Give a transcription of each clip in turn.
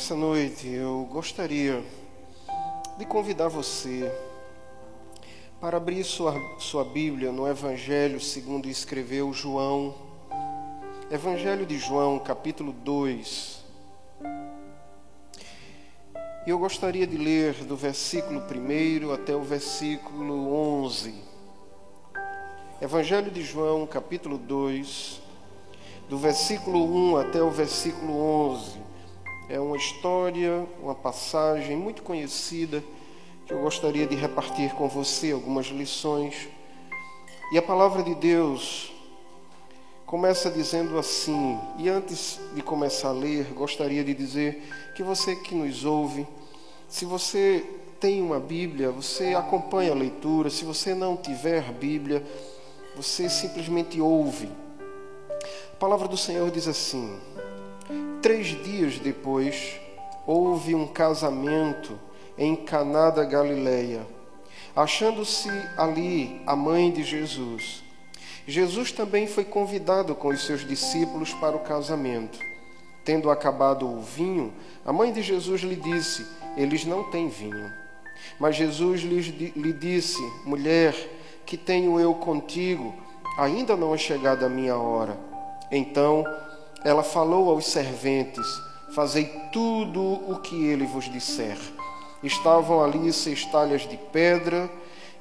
Essa noite eu gostaria de convidar você para abrir sua, sua Bíblia no Evangelho segundo escreveu João, Evangelho de João, capítulo 2. E eu gostaria de ler do versículo 1 até o versículo 11. Evangelho de João, capítulo 2, do versículo 1 até o versículo 11. É uma história, uma passagem muito conhecida que eu gostaria de repartir com você algumas lições. E a palavra de Deus começa dizendo assim, e antes de começar a ler, gostaria de dizer que você que nos ouve, se você tem uma Bíblia, você acompanha a leitura, se você não tiver Bíblia, você simplesmente ouve. A palavra do Senhor diz assim: Três dias depois, houve um casamento em Caná da Galileia, achando-se ali a mãe de Jesus. Jesus também foi convidado com os seus discípulos para o casamento. Tendo acabado o vinho, a mãe de Jesus lhe disse: Eles não têm vinho. Mas Jesus lhe disse: Mulher, que tenho eu contigo? Ainda não é chegada a minha hora. Então ela falou aos serventes: Fazei tudo o que ele vos disser. Estavam ali seis talhas de pedra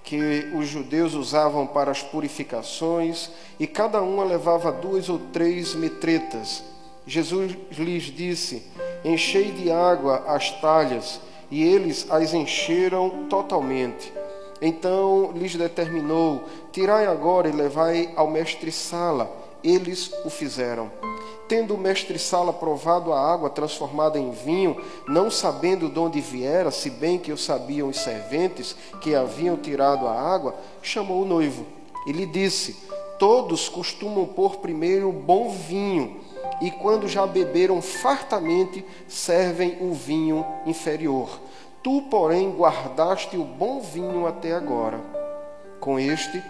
que os judeus usavam para as purificações, e cada uma levava duas ou três metretas. Jesus lhes disse: Enchei de água as talhas, e eles as encheram totalmente. Então lhes determinou: Tirai agora e levai ao mestre-sala. Eles o fizeram. Tendo o mestre-sala provado a água transformada em vinho, não sabendo de onde viera, se bem que o sabiam os serventes que haviam tirado a água, chamou o noivo e lhe disse: Todos costumam pôr primeiro bom vinho, e quando já beberam fartamente, servem o vinho inferior. Tu, porém, guardaste o bom vinho até agora. Com este,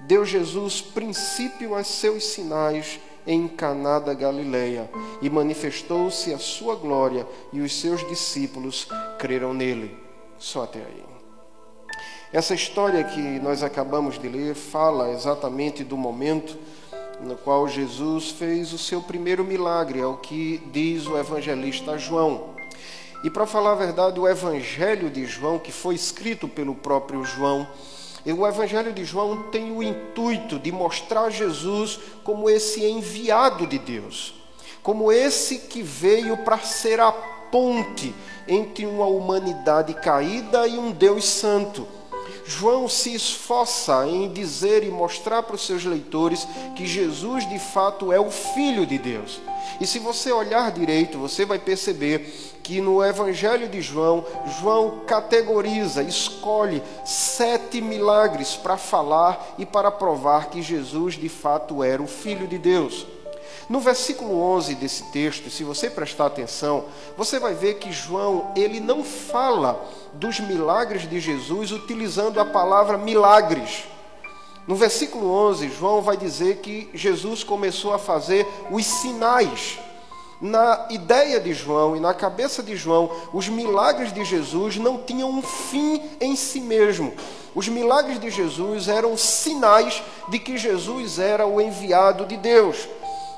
deu Jesus princípio a seus sinais em Caná da Galileia, e manifestou-se a sua glória, e os seus discípulos creram nele. Só até aí. Essa história que nós acabamos de ler fala exatamente do momento no qual Jesus fez o seu primeiro milagre, é o que diz o evangelista João. E para falar a verdade, o evangelho de João, que foi escrito pelo próprio João, o Evangelho de João tem o intuito de mostrar Jesus como esse enviado de Deus, como esse que veio para ser a ponte entre uma humanidade caída e um Deus santo. João se esforça em dizer e mostrar para os seus leitores que Jesus de fato é o Filho de Deus. E se você olhar direito, você vai perceber que no Evangelho de João, João categoriza, escolhe sete milagres para falar e para provar que Jesus de fato era o Filho de Deus. No versículo 11 desse texto, se você prestar atenção, você vai ver que João, ele não fala dos milagres de Jesus utilizando a palavra milagres. No versículo 11, João vai dizer que Jesus começou a fazer os sinais na ideia de João e na cabeça de João, os milagres de Jesus não tinham um fim em si mesmo. Os milagres de Jesus eram sinais de que Jesus era o enviado de Deus.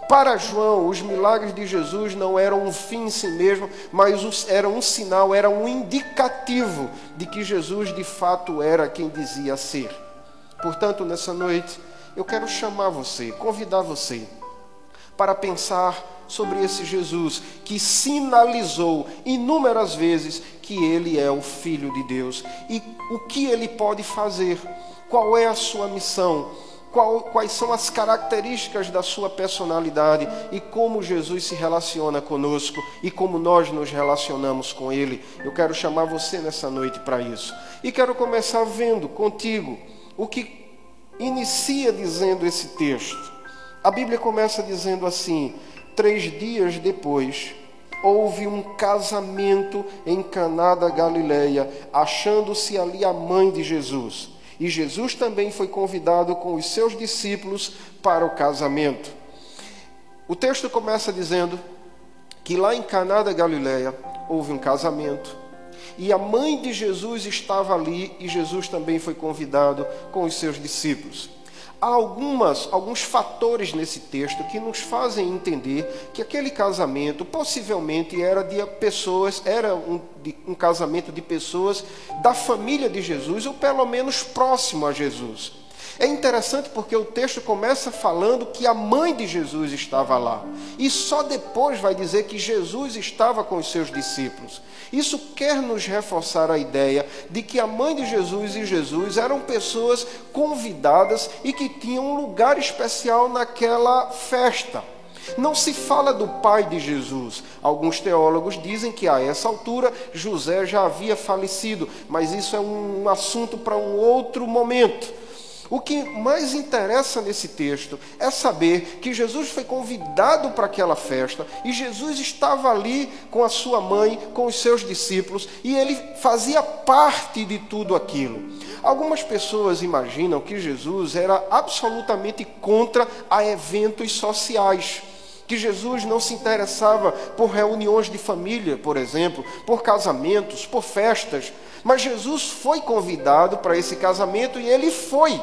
Para João, os milagres de Jesus não eram um fim em si mesmo, mas eram um sinal, era um indicativo de que Jesus de fato era quem dizia ser. Portanto, nessa noite, eu quero chamar você, convidar você para pensar sobre esse Jesus que sinalizou inúmeras vezes que ele é o Filho de Deus. E o que ele pode fazer, qual é a sua missão, quais são as características da sua personalidade? E como Jesus se relaciona conosco? E como nós nos relacionamos com Ele. Eu quero chamar você nessa noite para isso. E quero começar vendo contigo o que inicia dizendo esse texto. A Bíblia começa dizendo assim: Três dias depois, houve um casamento em Caná da Galileia, achando-se ali a mãe de Jesus. E Jesus também foi convidado com os seus discípulos para o casamento. O texto começa dizendo que lá em Caná da Galileia houve um casamento. E a mãe de Jesus estava ali e Jesus também foi convidado com os seus discípulos. Há algumas, alguns fatores nesse texto que nos fazem entender que aquele casamento possivelmente era de pessoas, era um, de, um casamento de pessoas da família de Jesus, ou pelo menos próximo a Jesus. É interessante porque o texto começa falando que a mãe de Jesus estava lá. E só depois vai dizer que Jesus estava com os seus discípulos. Isso quer nos reforçar a ideia de que a mãe de Jesus e Jesus eram pessoas convidadas e que tinham um lugar especial naquela festa. Não se fala do pai de Jesus. Alguns teólogos dizem que a essa altura José já havia falecido, mas isso é um assunto para um outro momento. O que mais interessa nesse texto é saber que Jesus foi convidado para aquela festa e Jesus estava ali com a sua mãe, com os seus discípulos e ele fazia parte de tudo aquilo. Algumas pessoas imaginam que Jesus era absolutamente contra a eventos sociais que Jesus não se interessava por reuniões de família, por exemplo, por casamentos, por festas, mas Jesus foi convidado para esse casamento e ele foi.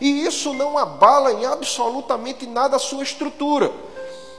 E isso não abala em absolutamente nada a sua estrutura,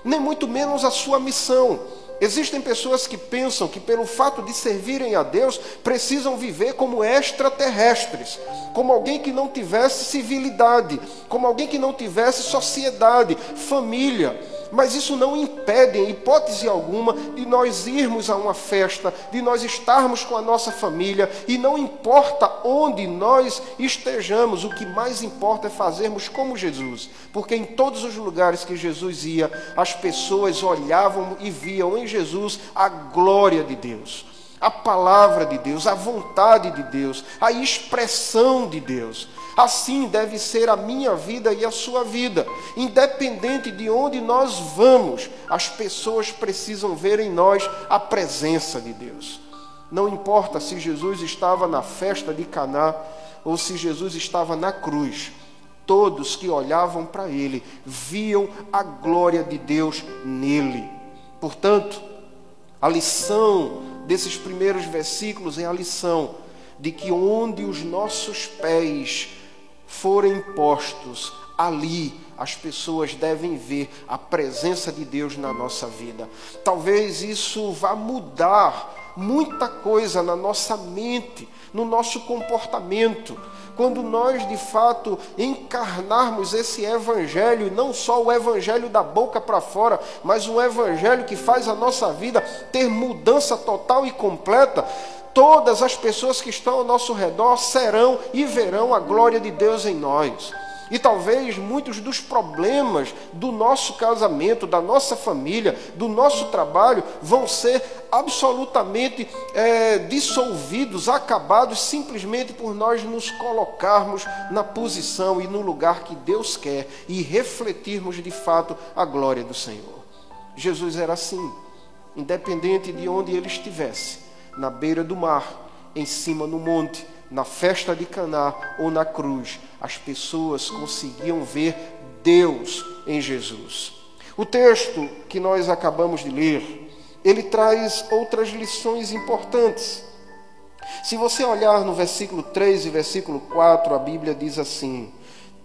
nem muito menos a sua missão. Existem pessoas que pensam que, pelo fato de servirem a Deus, precisam viver como extraterrestres, como alguém que não tivesse civilidade, como alguém que não tivesse sociedade, família mas isso não impede, em hipótese alguma, de nós irmos a uma festa, de nós estarmos com a nossa família, e não importa onde nós estejamos, o que mais importa é fazermos como Jesus, porque em todos os lugares que Jesus ia, as pessoas olhavam e viam em Jesus a glória de Deus a palavra de Deus, a vontade de Deus, a expressão de Deus. Assim deve ser a minha vida e a sua vida. Independente de onde nós vamos, as pessoas precisam ver em nós a presença de Deus. Não importa se Jesus estava na festa de Caná ou se Jesus estava na cruz. Todos que olhavam para ele viam a glória de Deus nele. Portanto, a lição desses primeiros versículos é a lição de que onde os nossos pés forem postos, ali as pessoas devem ver a presença de Deus na nossa vida. Talvez isso vá mudar muita coisa na nossa mente, no nosso comportamento. Quando nós de fato encarnarmos esse evangelho, não só o evangelho da boca para fora, mas um evangelho que faz a nossa vida ter mudança total e completa, todas as pessoas que estão ao nosso redor serão e verão a glória de Deus em nós. E talvez muitos dos problemas do nosso casamento, da nossa família, do nosso trabalho, vão ser absolutamente é, dissolvidos, acabados, simplesmente por nós nos colocarmos na posição e no lugar que Deus quer e refletirmos de fato a glória do Senhor. Jesus era assim, independente de onde ele estivesse na beira do mar, em cima no monte, na festa de Caná ou na cruz, as pessoas conseguiam ver Deus em Jesus. O texto que nós acabamos de ler, ele traz outras lições importantes. Se você olhar no versículo 3 e versículo 4, a Bíblia diz assim: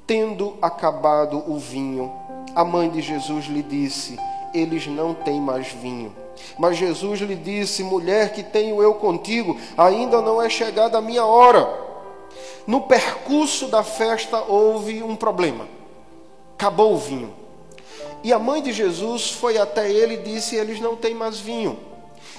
Tendo acabado o vinho, a mãe de Jesus lhe disse: Eles não têm mais vinho. Mas Jesus lhe disse: Mulher, que tenho eu contigo, ainda não é chegada a minha hora. No percurso da festa houve um problema. Acabou o vinho. E a mãe de Jesus foi até ele e disse: Eles não têm mais vinho.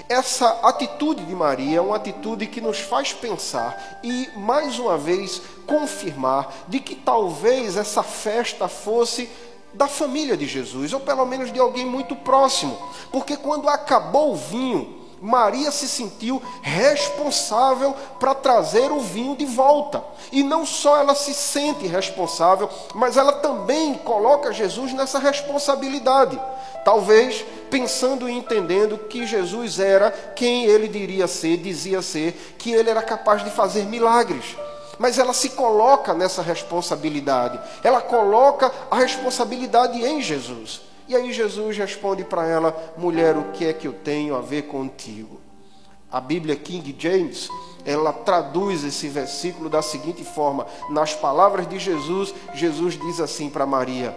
Essa atitude de Maria é uma atitude que nos faz pensar e, mais uma vez, confirmar de que talvez essa festa fosse da família de Jesus, ou pelo menos de alguém muito próximo, porque quando acabou o vinho, Maria se sentiu responsável para trazer o vinho de volta. E não só ela se sente responsável, mas ela também coloca Jesus nessa responsabilidade. Talvez pensando e entendendo que Jesus era quem ele diria ser, dizia ser, que ele era capaz de fazer milagres mas ela se coloca nessa responsabilidade. Ela coloca a responsabilidade em Jesus. E aí Jesus responde para ela: mulher, o que é que eu tenho a ver contigo? A Bíblia King James, ela traduz esse versículo da seguinte forma: nas palavras de Jesus, Jesus diz assim para Maria: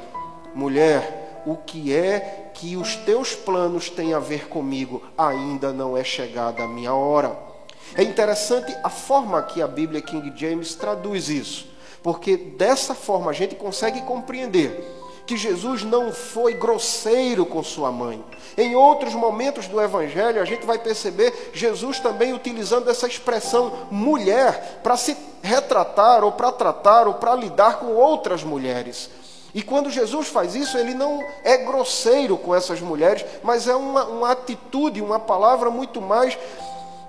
Mulher, o que é que os teus planos têm a ver comigo? Ainda não é chegada a minha hora. É interessante a forma que a Bíblia King James traduz isso, porque dessa forma a gente consegue compreender que Jesus não foi grosseiro com sua mãe. Em outros momentos do Evangelho, a gente vai perceber Jesus também utilizando essa expressão mulher para se retratar, ou para tratar, ou para lidar com outras mulheres. E quando Jesus faz isso, ele não é grosseiro com essas mulheres, mas é uma, uma atitude, uma palavra muito mais,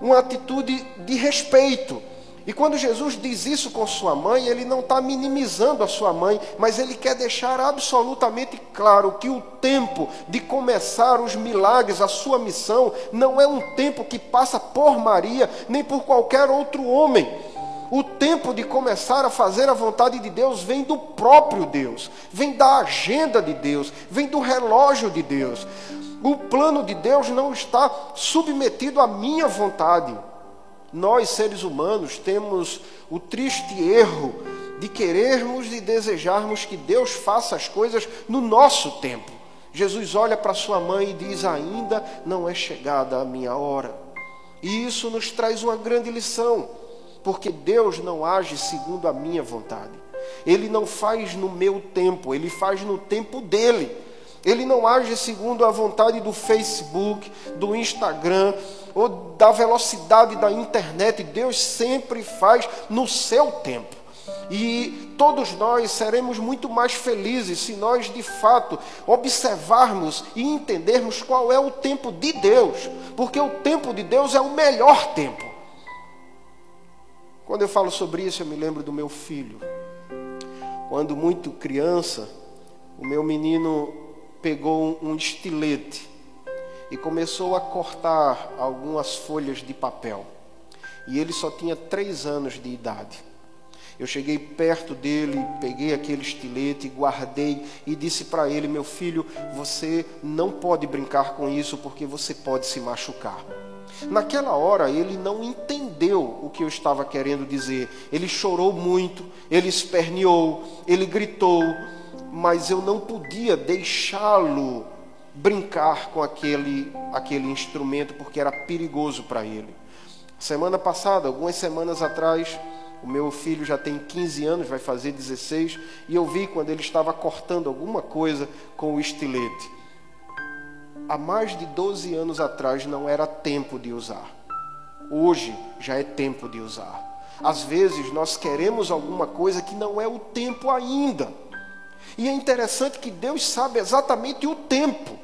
uma atitude de respeito e quando Jesus diz isso com sua mãe, ele não está minimizando a sua mãe, mas ele quer deixar absolutamente claro que o tempo de começar os milagres, a sua missão, não é um tempo que passa por Maria, nem por qualquer outro homem. O tempo de começar a fazer a vontade de Deus vem do próprio Deus, vem da agenda de Deus, vem do relógio de Deus. O plano de Deus não está submetido à minha vontade. Nós, seres humanos, temos o triste erro de querermos e desejarmos que Deus faça as coisas no nosso tempo. Jesus olha para sua mãe e diz: Ainda não é chegada a minha hora. E isso nos traz uma grande lição, porque Deus não age segundo a minha vontade. Ele não faz no meu tempo, ele faz no tempo dele. Ele não age segundo a vontade do Facebook, do Instagram ou da velocidade da internet. Deus sempre faz no seu tempo. E todos nós seremos muito mais felizes se nós de fato observarmos e entendermos qual é o tempo de Deus, porque o tempo de Deus é o melhor tempo. Quando eu falo sobre isso, eu me lembro do meu filho. Quando muito criança, o meu menino pegou um estilete e começou a cortar algumas folhas de papel. E ele só tinha três anos de idade. Eu cheguei perto dele, peguei aquele estilete, guardei e disse para ele: Meu filho, você não pode brincar com isso porque você pode se machucar. Naquela hora ele não entendeu o que eu estava querendo dizer. Ele chorou muito, ele esperneou, ele gritou, mas eu não podia deixá-lo brincar com aquele, aquele instrumento porque era perigoso para ele. Semana passada, algumas semanas atrás, o meu filho já tem 15 anos, vai fazer 16, e eu vi quando ele estava cortando alguma coisa com o estilete. Há mais de 12 anos atrás não era tempo de usar. Hoje já é tempo de usar. Às vezes nós queremos alguma coisa que não é o tempo ainda. E é interessante que Deus sabe exatamente o tempo.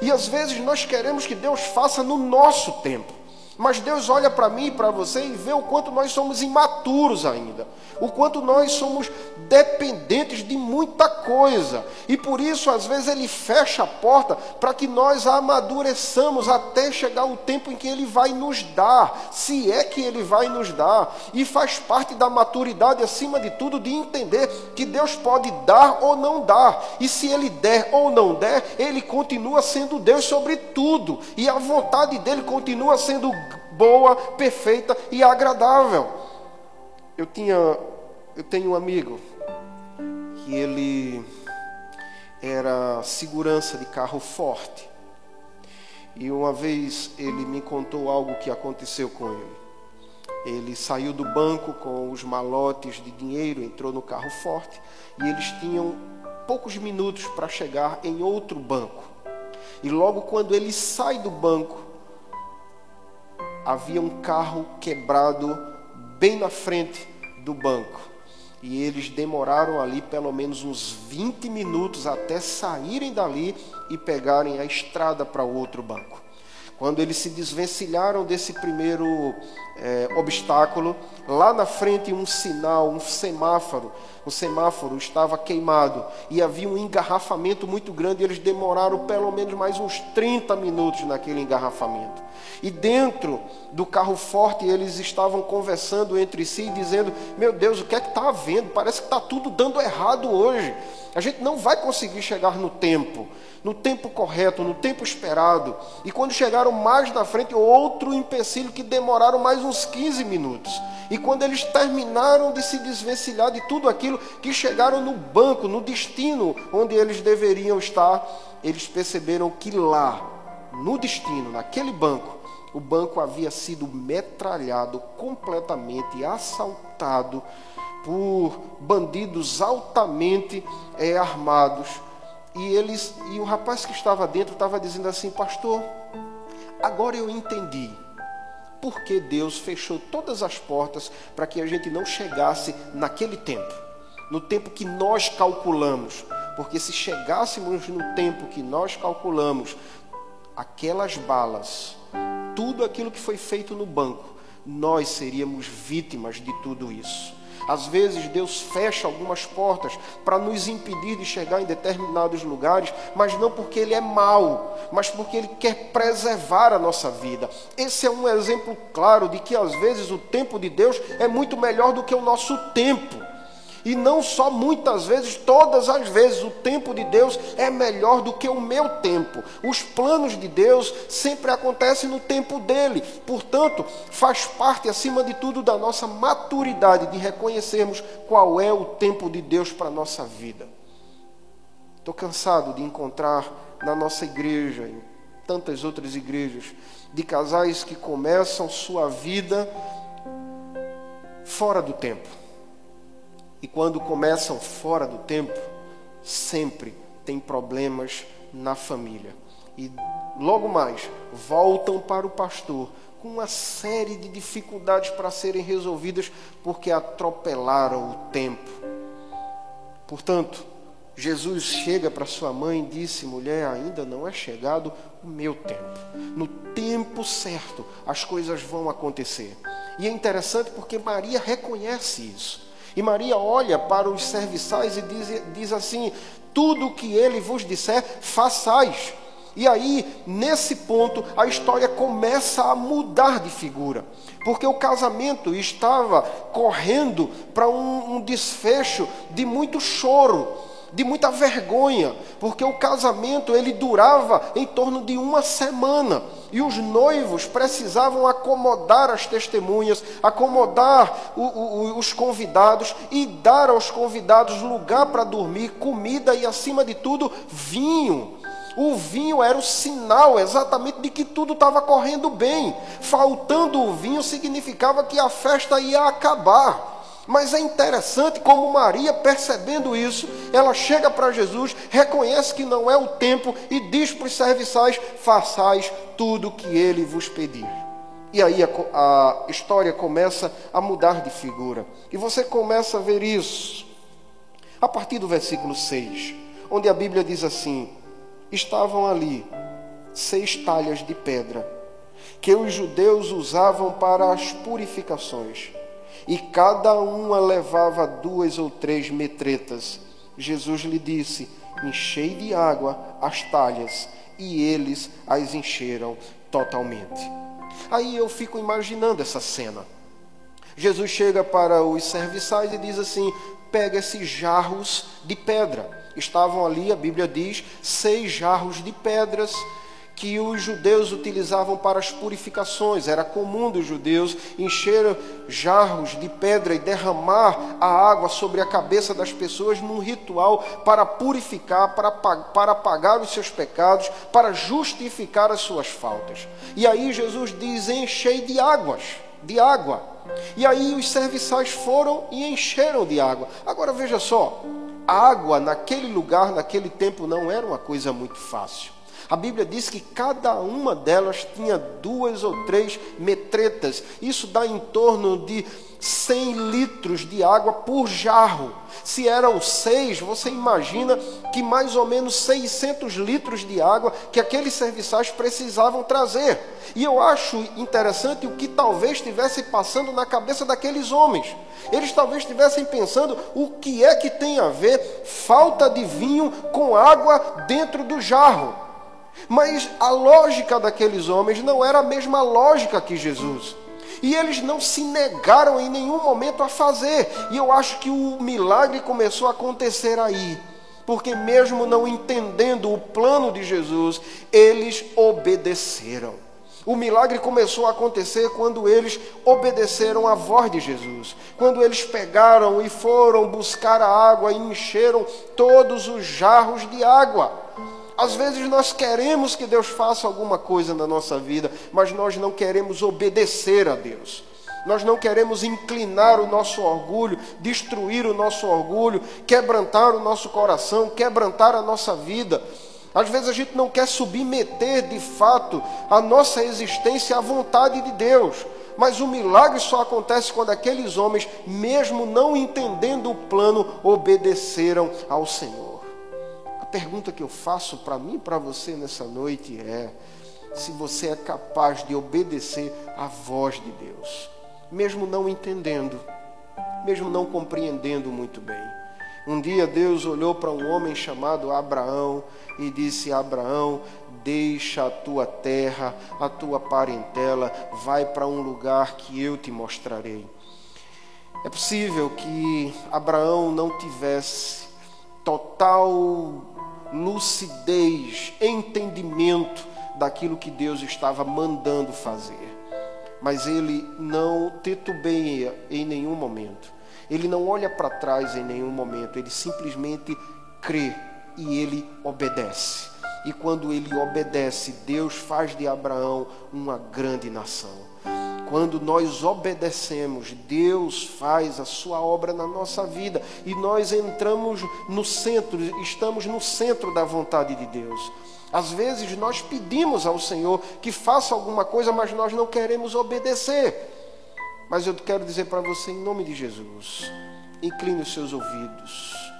E às vezes nós queremos que Deus faça no nosso tempo. Mas Deus olha para mim e para você e vê o quanto nós somos imaturos ainda, o quanto nós somos dependentes de muita coisa. E por isso, às vezes, Ele fecha a porta para que nós amadureçamos até chegar o tempo em que Ele vai nos dar, se é que Ele vai nos dar. E faz parte da maturidade, acima de tudo, de entender que Deus pode dar ou não dar. E se Ele der ou não der, Ele continua sendo Deus sobre tudo. E a vontade dele continua sendo boa, perfeita e agradável. Eu tinha, eu tenho um amigo que ele era segurança de carro forte. E uma vez ele me contou algo que aconteceu com ele. Ele saiu do banco com os malotes de dinheiro, entrou no carro forte e eles tinham poucos minutos para chegar em outro banco. E logo quando ele sai do banco, havia um carro quebrado bem na frente do banco. E eles demoraram ali pelo menos uns 20 minutos até saírem dali e pegarem a estrada para outro banco. Quando eles se desvencilharam desse primeiro é, obstáculo, lá na frente um sinal, um semáforo, o semáforo estava queimado e havia um engarrafamento muito grande. E eles demoraram pelo menos mais uns 30 minutos naquele engarrafamento. E dentro do carro forte eles estavam conversando entre si, dizendo: Meu Deus, o que é que está havendo? Parece que está tudo dando errado hoje. A gente não vai conseguir chegar no tempo, no tempo correto, no tempo esperado. E quando chegaram mais na frente, outro empecilho que demoraram mais uns 15 minutos. E quando eles terminaram de se desvencilhar de tudo aquilo, que chegaram no banco, no destino onde eles deveriam estar, eles perceberam que lá, no destino, naquele banco, o banco havia sido metralhado completamente, assaltado por bandidos altamente é, armados. E eles e o rapaz que estava dentro estava dizendo assim, pastor, agora eu entendi por que Deus fechou todas as portas para que a gente não chegasse naquele tempo, no tempo que nós calculamos. Porque se chegássemos no tempo que nós calculamos, aquelas balas, tudo aquilo que foi feito no banco, nós seríamos vítimas de tudo isso. Às vezes Deus fecha algumas portas para nos impedir de chegar em determinados lugares, mas não porque Ele é mau, mas porque Ele quer preservar a nossa vida. Esse é um exemplo claro de que às vezes o tempo de Deus é muito melhor do que o nosso tempo. E não só muitas vezes, todas as vezes, o tempo de Deus é melhor do que o meu tempo. Os planos de Deus sempre acontecem no tempo dele. Portanto, faz parte, acima de tudo, da nossa maturidade de reconhecermos qual é o tempo de Deus para a nossa vida. Estou cansado de encontrar na nossa igreja, em tantas outras igrejas, de casais que começam sua vida fora do tempo e quando começam fora do tempo, sempre tem problemas na família. E logo mais voltam para o pastor com uma série de dificuldades para serem resolvidas porque atropelaram o tempo. Portanto, Jesus chega para sua mãe e disse: Mulher, ainda não é chegado o meu tempo. No tempo certo as coisas vão acontecer. E é interessante porque Maria reconhece isso. E Maria olha para os serviçais e diz, diz assim: Tudo o que ele vos disser, façais. E aí, nesse ponto, a história começa a mudar de figura, porque o casamento estava correndo para um, um desfecho de muito choro de muita vergonha, porque o casamento ele durava em torno de uma semana e os noivos precisavam acomodar as testemunhas, acomodar o, o, os convidados e dar aos convidados lugar para dormir, comida e, acima de tudo, vinho. O vinho era o sinal exatamente de que tudo estava correndo bem. Faltando o vinho significava que a festa ia acabar. Mas é interessante como Maria, percebendo isso, ela chega para Jesus, reconhece que não é o tempo e diz para os serviçais: façais tudo o que ele vos pedir. E aí a, a, história começa a mudar de figura. E você começa a ver isso a partir do versículo 6, onde a Bíblia diz assim: Estavam ali seis talhas de pedra que os judeus usavam para as purificações e cada uma levava duas ou três metretas. Jesus lhe disse: Enchei de água as talhas, e eles as encheram totalmente. Aí eu fico imaginando essa cena. Jesus chega para os serviçais e diz assim: pega esses jarros de pedra. Estavam ali, a Bíblia diz, seis jarros de pedras que os judeus utilizavam para as purificações. Era comum dos judeus encher jarros de pedra e derramar a água sobre a cabeça das pessoas num ritual para purificar, para, para pagar os seus pecados, para justificar as suas faltas. E aí Jesus diz: enchei de águas, de água. E aí os serviçais foram e encheram de água. Agora veja só, água naquele lugar, naquele tempo, não era uma coisa muito fácil. A Bíblia diz que cada uma delas tinha duas ou três metretas. Isso dá em torno de 100 litros de água por jarro. Se eram seis, você imagina que mais ou menos 600 litros de água que aqueles serviçais precisavam trazer. E eu acho interessante o que talvez estivesse passando na cabeça daqueles homens. Eles talvez estivessem pensando o que é que tem a ver falta de vinho com água dentro do jarro. Mas a lógica daqueles homens não era a mesma lógica que Jesus. E eles não se negaram em nenhum momento a fazer. E eu acho que o milagre começou a acontecer aí. porque, mesmo não entendendo o plano de Jesus, eles obedeceram. O milagre começou a acontecer quando eles obedeceram à voz de Jesus. Quando eles pegaram e foram buscar a água e encheram todos os jarros de água. Às vezes nós queremos que Deus faça alguma coisa na nossa vida, mas nós não queremos obedecer a Deus. Nós não queremos inclinar o nosso orgulho, destruir o nosso orgulho, quebrantar o nosso coração, quebrantar a nossa vida. Às vezes a gente não quer submeter de fato a nossa existência à vontade de Deus. Mas o milagre só acontece quando aqueles homens, mesmo não entendendo o plano, obedeceram ao Senhor. Pergunta que eu faço para mim e para você nessa noite é: se você é capaz de obedecer à voz de Deus, mesmo não entendendo, mesmo não compreendendo muito bem. Um dia Deus olhou para um homem chamado Abraão e disse: Abraão, deixa a tua terra, a tua parentela, vai para um lugar que eu te mostrarei. É possível que Abraão não tivesse total lucidez, entendimento daquilo que Deus estava mandando fazer, mas ele não titubeia em nenhum momento. Ele não olha para trás em nenhum momento, ele simplesmente crê e ele obedece. E quando ele obedece, Deus faz de Abraão uma grande nação. Quando nós obedecemos, Deus faz a sua obra na nossa vida e nós entramos no centro, estamos no centro da vontade de Deus. Às vezes nós pedimos ao Senhor que faça alguma coisa, mas nós não queremos obedecer. Mas eu quero dizer para você, em nome de Jesus, incline os seus ouvidos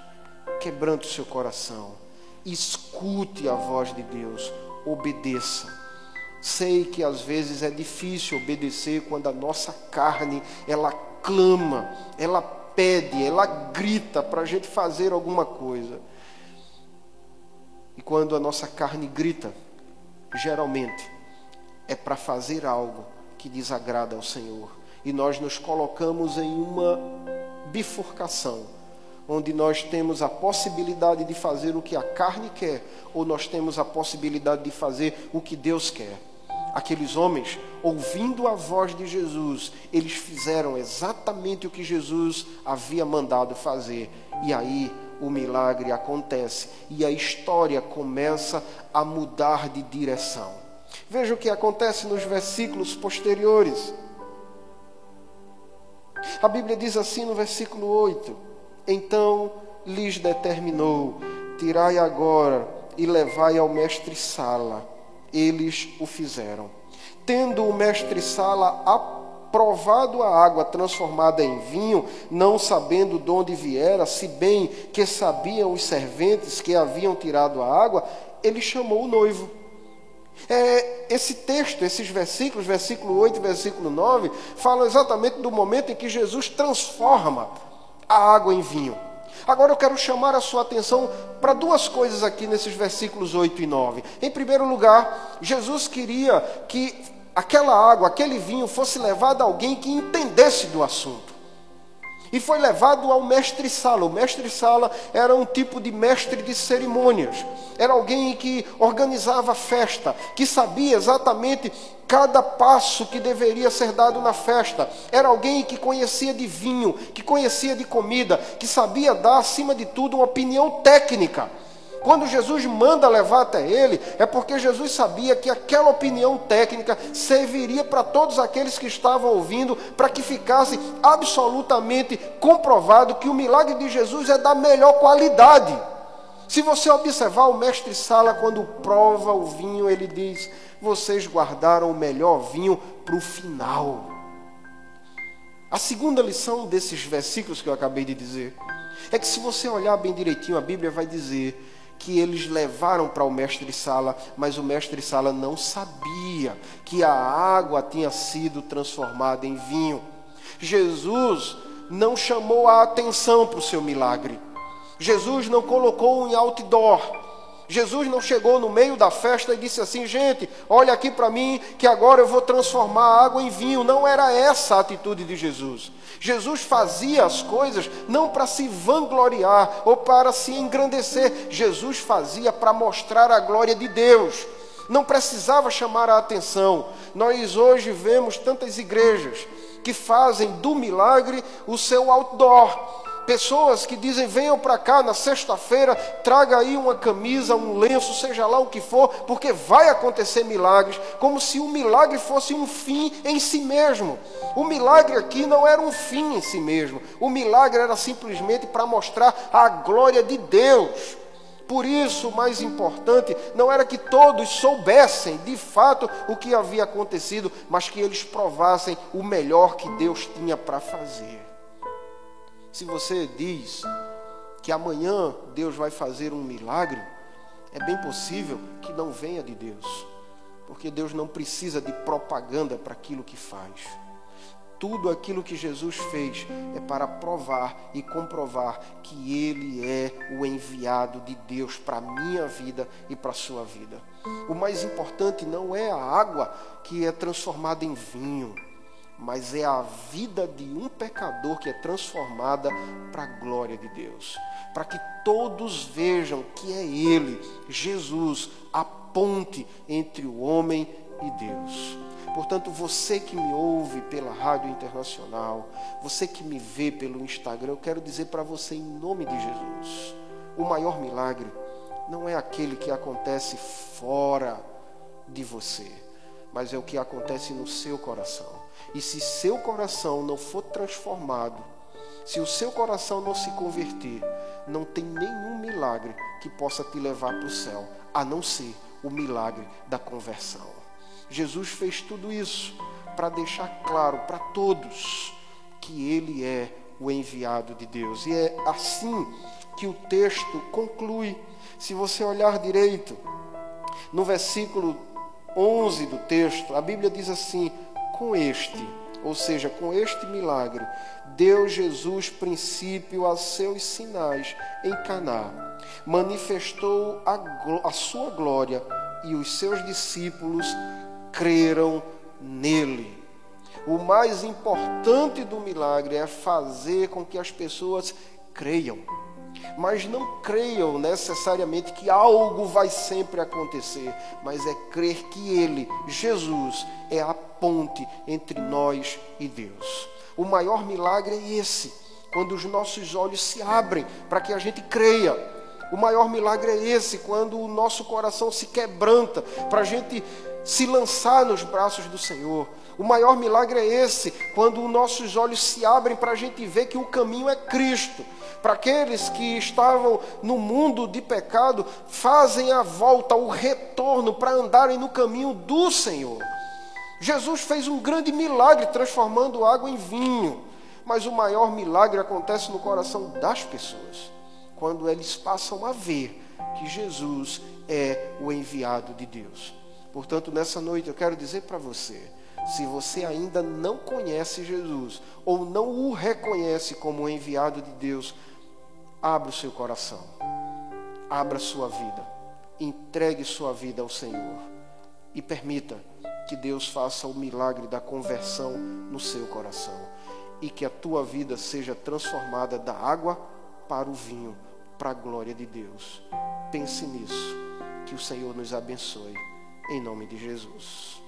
quebrante o seu coração. Escute a voz de Deus, obedeça. Sei que às vezes é difícil obedecer quando a nossa carne ela clama, ela pede, ela grita para a gente fazer alguma coisa. E quando a nossa carne grita, geralmente é para fazer algo que desagrada ao Senhor. E nós nos colocamos em uma bifurcação onde nós temos a possibilidade de fazer o que a carne quer, ou nós temos a possibilidade de fazer o que Deus quer. Aqueles homens, ouvindo a voz de Jesus, eles fizeram exatamente o que Jesus havia mandado fazer. E aí o milagre acontece e a história começa a mudar de direção. Veja o que acontece nos versículos posteriores. A Bíblia diz assim no versículo 8: então lhes determinou: Tirai agora e levai ao mestre Sala. Eles o fizeram. Tendo o mestre Sala aprovado a água transformada em vinho, não sabendo de onde viera, se bem que sabiam os serventes que haviam tirado a água, ele chamou o noivo. É, esse texto, esses versículos, versículo 8 e versículo 9, falam exatamente do momento em que Jesus transforma a água em vinho. Agora eu quero chamar a sua atenção para duas coisas aqui nesses versículos 8 e 9. Em primeiro lugar, Jesus queria que aquela água, aquele vinho fosse levado a alguém que entendesse do assunto e foi levado ao mestre Sala. O mestre Sala era um tipo de mestre de cerimônias. Era alguém que organizava a festa, que sabia exatamente cada passo que deveria ser dado na festa. Era alguém que conhecia de vinho, que conhecia de comida, que sabia dar, acima de tudo, uma opinião técnica quando Jesus manda levar até ele, é porque Jesus sabia que aquela opinião técnica serviria para todos aqueles que estavam ouvindo, para que ficasse absolutamente comprovado que o milagre de Jesus é da melhor qualidade. Se você observar o mestre Sala, quando prova o vinho, ele diz: Vocês guardaram o melhor vinho para o final. A segunda lição desses versículos que eu acabei de dizer é que, se você olhar bem direitinho, a Bíblia vai dizer que eles levaram para o mestre Sala, mas o mestre Sala não sabia que a água tinha sido transformada em vinho. Jesus não chamou a atenção para o seu milagre. Jesus não colocou um outdoor. Jesus não chegou no meio da festa e disse assim: gente, olha aqui para mim que agora eu vou transformar a água em vinho. Não era essa a atitude de Jesus. Jesus fazia as coisas não para se vangloriar ou para se engrandecer, Jesus fazia para mostrar a glória de Deus. Não precisava chamar a atenção. Nós hoje vemos tantas igrejas que fazem do milagre o seu outdoor Pessoas que dizem: venham para cá na sexta-feira, traga aí uma camisa, um lenço, seja lá o que for, porque vai acontecer milagres, como se o milagre fosse um fim em si mesmo. O milagre aqui não era um fim em si mesmo, o milagre era simplesmente para mostrar a glória de Deus. Por isso, o mais importante não era que todos soubessem de fato o que havia acontecido, mas que eles provassem o melhor que Deus tinha para fazer. Se você diz que amanhã Deus vai fazer um milagre, é bem possível que não venha de Deus, porque Deus não precisa de propaganda para aquilo que faz. Tudo aquilo que Jesus fez é para provar e comprovar que Ele é o enviado de Deus para a minha vida e para a sua vida. O mais importante não é a água que é transformada em vinho mas é a vida de um pecador que é transformada para a glória de Deus, para que todos vejam que é Ele, Jesus, a ponte entre o homem e Deus. Portanto, você que me ouve pela Rádio Internacional, você que me vê pelo Instagram, eu quero dizer para você em nome de Jesus: o maior milagre não é aquele que acontece fora de você, mas é o que acontece no seu coração. E se seu coração não for transformado, se o seu coração não se converter, não tem nenhum milagre que possa te levar para o céu, a não ser o milagre da conversão. Jesus fez tudo isso para deixar claro para todos que ele é o enviado de Deus. E é assim que o texto conclui. Se você olhar direito, no versículo 11 do texto, a Bíblia diz assim: com este, ou seja, com este milagre, deu Jesus princípio a seus sinais em Caná. Manifestou a, a sua glória e os seus discípulos creram nele. O mais importante do milagre é fazer com que as pessoas creiam. Mas não creiam necessariamente que algo vai sempre acontecer, mas é crer que Ele, Jesus, é a ponte entre nós e Deus. O maior milagre é esse, quando os nossos olhos se abrem para que a gente creia. O maior milagre é esse, quando o nosso coração se quebranta para a gente se lançar nos braços do Senhor. O maior milagre é esse, quando os nossos olhos se abrem para a gente ver que o caminho é Cristo. Para aqueles que estavam no mundo de pecado, fazem a volta, o retorno para andarem no caminho do Senhor. Jesus fez um grande milagre transformando água em vinho, mas o maior milagre acontece no coração das pessoas, quando eles passam a ver que Jesus é o enviado de Deus. Portanto, nessa noite eu quero dizer para você, se você ainda não conhece Jesus ou não o reconhece como enviado de Deus, abra o seu coração, abra sua vida, entregue sua vida ao Senhor e permita que Deus faça o milagre da conversão no seu coração e que a tua vida seja transformada da água para o vinho, para a glória de Deus. Pense nisso. Que o Senhor nos abençoe. Em nome de Jesus.